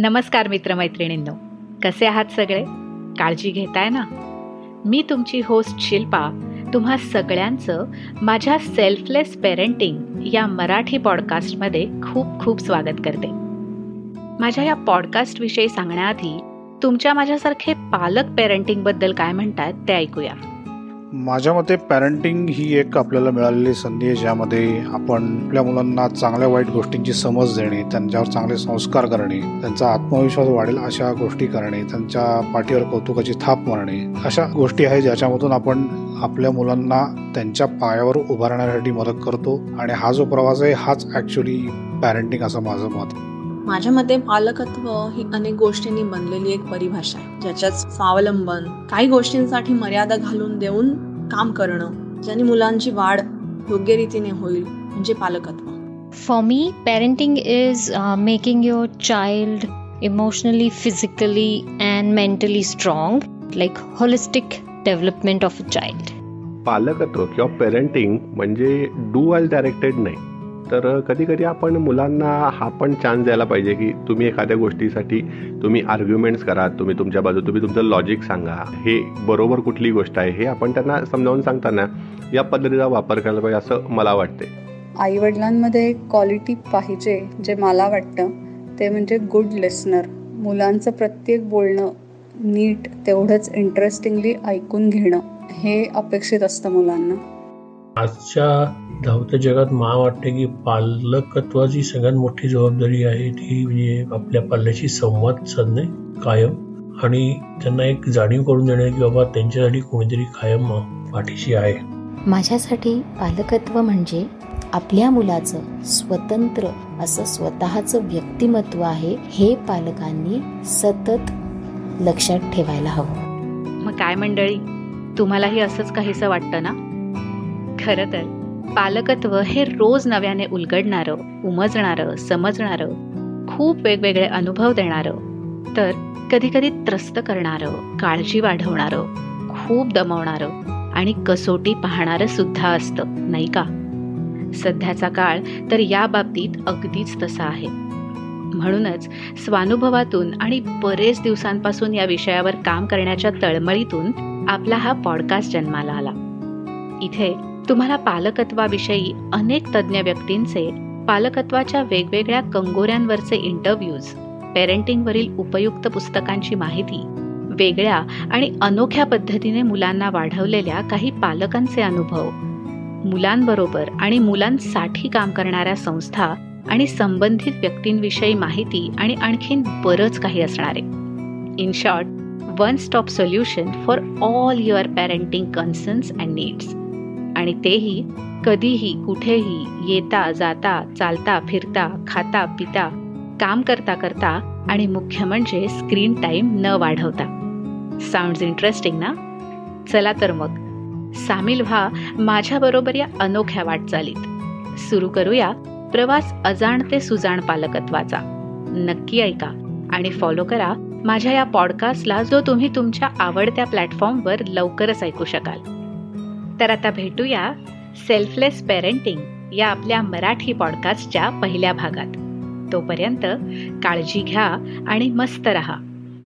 नमस्कार मित्रमैत्रिणींनो. कसे आहात सगळे? काळजी घेताय ना? मी तुमची होस्ट शिल्पा. तुम्हा सगळ्यांचं माझ्या सेल्फलेस पेरेंटिंग या मराठी पॉडकास्टमध्ये खूप खूप स्वागत करते. माझ्या या पॉडकास्टविषयी सांगण्याआधी तुमच्या माझ्यासारखे पालक पेरेंटिंगबद्दल काय म्हणतात ते ऐकूया. माझ्या मते पॅरेंटिंग ही एक आपल्याला मिळालेली संधी आहे ज्यामध्ये आपण आपल्या मुलांना चांगल्या वाईट गोष्टींची समज देणे त्यांच्यावर चांगले संस्कार करणे त्यांचा आत्मविश्वास वाढेल अशा गोष्टी करणे त्यांच्या पाठीवर कौतुकाची थाप मारणे अशा गोष्टी आहेत ज्याच्यामधून आपण आपल्या मुलांना त्यांच्या पायावर उभारण्यासाठी मदत करतो. आणि हा जो प्रवास आहे हाच ॲक्च्युली पॅरेंटिंग असं माझं मत आहे. माझ्या मते पालकत्व ही अनेक गोष्टींनी बनलेली एक परिभाषा आहे. ज्याच्यात स्वावलंबन काही गोष्टींसाठी मर्यादा घालून देऊन काम करणं ज्याने मुलांची वाढ योग्य रीतीने होईल म्हणजे पालकत्व. For me parenting is making your child emotionally physically and mentally strong like holistic development of a child पालकत्व किंवा पेरेंटिंग म्हणजे डू वेल डायरेक्टेड नाही. तर कधी कधी आपण मुलांना हा पण चान्स द्यायला पाहिजे की तुम्ही एखाद्या गोष्टीसाठी तुम्ही आर्ग्युमेंट्स करा तुम्ही तुमच्या बाजू तुम्ही तुमचं लॉजिक सांगा. हे बरोबर कुठली गोष्ट आहे हे आपण त्यांना समजावून सांगताना या पद्धतीचा वापर करायला पाहिजे असं मला वाटते. आईवडिलांमध्ये वडिलांमध्ये क्वालिटी पाहिजे जे मला वाटतं ते म्हणजे गुड लिसनर मुलांचं प्रत्येक बोलणं नीट तेवढंच इंटरेस्टिंगली ऐकून घेणं हे अपेक्षित असतं मुलांना. आजच्या धावत्या जगात मला वाटते की पालकत्वाची सगळ्यात मोठी जबाबदारी आहे ती म्हणजे आपल्या पाल्याशी संवाद साधणे कायम. आणि त्यांना एक जाणीव करून देणे की बाबा त्यांच्यासाठी कोणीतरी कायम पाठीशी आहे. माझ्यासाठी पालकत्व म्हणजे आपल्या मुलाचं स्वतंत्र असं स्वतःचं व्यक्तिमत्व आहे हे पालकांनी सतत लक्षात ठेवायला हवं. मग काय मंडळी? तुम्हालाही असंच काहीसं वाटतं ना? खरं तर पालकत्व हे रोज नव्याने उलगडणारं उमजणारं समजणारं खूप वेगवेगळे अनुभव देणारं तर कधी कधी त्रस्त करणारं काळजी वाढवणारं खूप दमवणारं आणि कसोटी पाहणारं सुद्धा असतं नाही का? सध्याचा काळ तर या बाबतीत अगदीच तसा आहे. म्हणूनच स्वानुभवातून आणि बरेच दिवसांपासून या विषयावर काम करण्याच्या तळमळीतून आपला हा पॉडकास्ट जन्माला आला. इथे तुम्हाला पालकत्वाविषयी अनेक तज्ज्ञ व्यक्तींचे पालकत्वाच्या वेगवेगळ्या कंगोऱ्यांवरचे इंटरव्ह्यूज पेरेंटिंगवरील उपयुक्त पुस्तकांची माहिती वेगळ्या आणि अनोख्या पद्धतीने मुलांना वाढवलेल्या काही पालकांचे अनुभव. मुलांबरोबर आणि मुलांसाठी काम करणाऱ्या संस्था आणि संबंधित व्यक्तींविषयी माहिती आणि आणखीन बरंच काही असणारे in short one stop solution for all your parenting concerns and needs आणि तेही कधीही कुठेही येता जाता चालता फिरता खाता पिता काम करता करता आणि मुख्य म्हणजे स्क्रीन टाईम न वाढवता. साऊंड इंटरेस्टिंग ना? चला तर मग. सामील व्हा माझ्याबरोबर या अनोख्या वाटचालीत. सुरू करूया प्रवास अजाण ते सुजाण पालकत्वाचा. नक्की ऐका आणि फॉलो करा माझ्या या पॉडकास्टला जो तुम्ही तुमच्या आवडत्या प्लॅटफॉर्मवर लवकरच ऐकू शकाल. तर आता भेटूया सेल्फलेस पेरेंटिंग या आपल्या मराठी पॉडकास्टच्या पहिल्या भागात. तोपर्यंत काळजी घ्या आणि मस्त रहा.